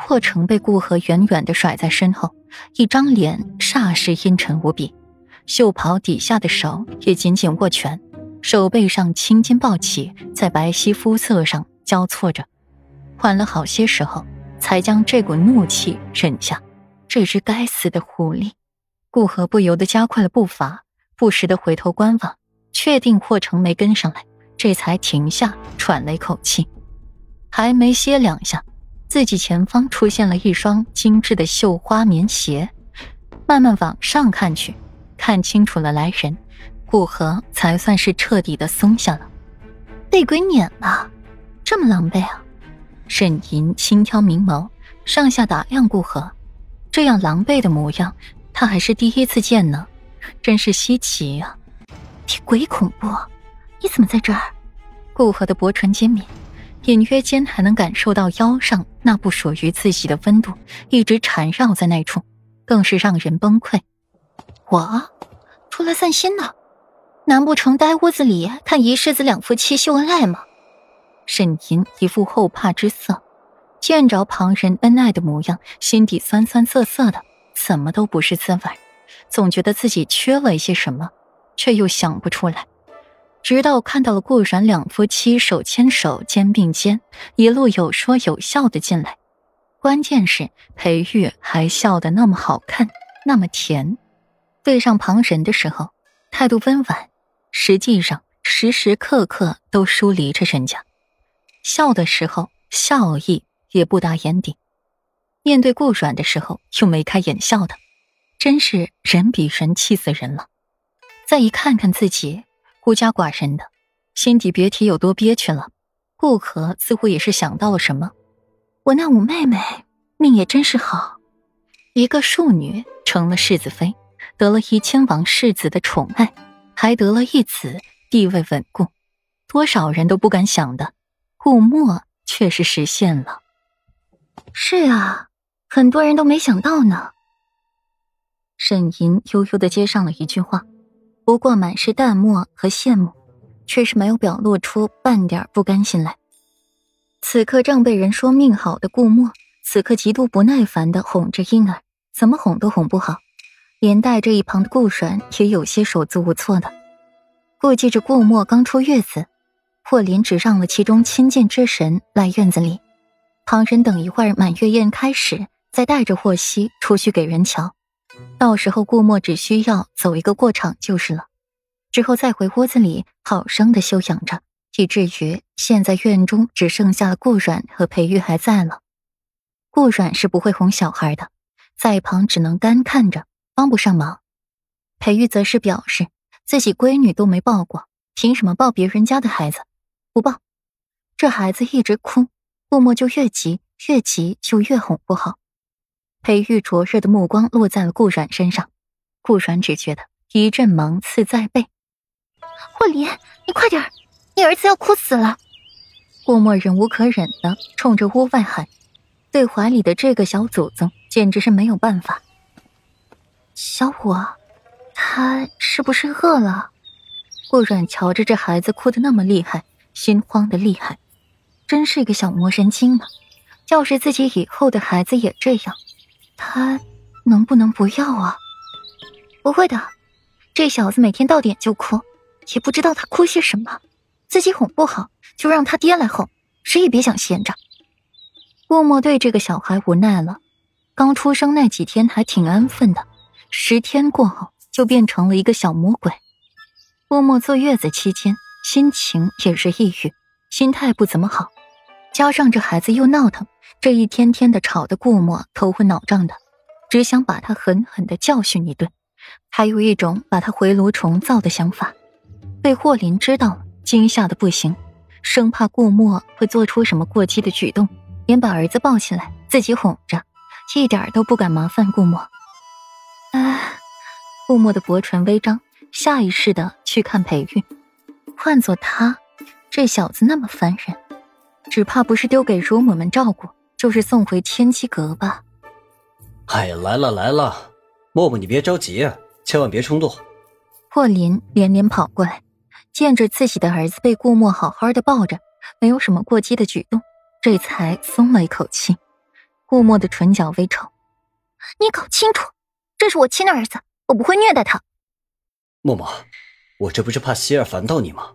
霍成被顾河远远的甩在身后，一张脸霎时阴沉无比，袖袍底下的手也紧紧握拳，手背上青筋暴起，在白皙肤色上交错着，缓了好些时候，才将这股怒气忍下。这只该死的狐狸！顾河不由得加快了步伐，不时的回头观望，确定霍成没跟上来，这才停下，喘了一口气。还没歇两下，自己前方出现了一双精致的绣花棉鞋。慢慢往上看去，看清楚了来人，顾河才算是彻底的松下了。被鬼撵了，这么狼狈啊！沈吟轻挑明眸，上下打量顾河。这样狼狈的模样，他还是第一次见呢，真是稀奇呀！你鬼恐怖，你怎么在这儿？顾河的薄唇尖抿，隐约间还能感受到腰上那不属于自己的温度一直缠绕在那处，更是让人崩溃。我出来散心呢，难不成待屋子里看一世子两夫妻秀恩爱吗？沈吟一副后怕之色。见着旁人恩爱的模样，心底酸酸涩涩的，怎么都不是滋味，总觉得自己缺了一些什么，却又想不出来。直到看到了顾阮两夫妻手牵手、肩并肩，一路有说有笑的进来，关键是裴玉还笑得那么好看，那么甜。对上旁人的时候，态度温婉，实际上时时刻刻都疏离着人家；笑的时候，笑意。也不达眼底，面对顾阮的时候又眉开眼笑的，真是人比人气死人了。再一看看自己孤家寡人的，心底别提有多憋屈了。顾可似乎也是想到了什么，我那五妹妹命也真是好，一个庶女成了世子妃，得了一千王世子的宠爱，还得了一子，地位稳固，多少人都不敢想的，顾墨却是实现了。是啊，很多人都没想到呢。沈吟悠悠的接上了一句话，不过满是淡漠和羡慕，却是没有表露出半点不甘心来。此刻正被人说命好的顾墨，此刻极度不耐烦的哄着婴儿，怎么哄都哄不好，连带着一旁的顾阮也有些手足无措的。顾忌着顾墨刚出月子，霍林只让了其中亲近之神来院子里。旁人等一会儿满月宴开始，再带着霍希出去给人瞧。到时候顾墨只需要走一个过场就是了，之后再回屋子里好生的休养着，以至于现在院中只剩下了顾阮和裴玉还在了。顾阮是不会哄小孩的，在一旁只能干看着，帮不上忙。裴玉则是表示自己闺女都没抱过，凭什么抱别人家的孩子？不抱，这孩子一直哭。顾墨就越急，越急就越哄不好。裴玉灼热的目光落在了顾阮身上，顾阮只觉得一阵芒刺在背。霍林，你快点你儿子要哭死了！顾墨忍无可忍的冲着屋外喊，对怀里的这个小祖宗简直是没有办法。小虎，他是不是饿了？顾阮瞧着这孩子哭的那么厉害，心慌的厉害。真是一个小魔神精呢！要是自己以后的孩子也这样，他能不能不要啊？不会的，这小子每天到点就哭，也不知道他哭些什么。自己哄不好，就让他爹来哄，谁也别想闲着。默默对这个小孩无奈了，刚出生那几天还挺安分的，十天过后就变成了一个小魔鬼。默默坐月子期间，心情也是抑郁，心态不怎么好。加上这孩子又闹腾，这一天天的吵得顾墨头昏脑胀的，只想把他狠狠的教训一顿，还有一种把他回炉重造的想法。被霍林知道了，惊吓的不行，生怕顾墨会做出什么过激的举动，连把儿子抱起来自己哄着，一点都不敢麻烦顾墨。唉，顾墨的薄唇微张，下意识的去看裴玉，换做他，这小子那么烦人。只怕不是丢给乳母们照顾，就是送回天机阁吧。哎，来了来了，默默你别着急啊，千万别冲动。霍林连连跑过来，见着自己的儿子被顾墨好好的抱着，没有什么过激的举动，这才松了一口气。顾墨的唇角微抽：“你搞清楚，这是我亲的儿子，我不会虐待他。”默默，我这不是怕希儿烦到你吗？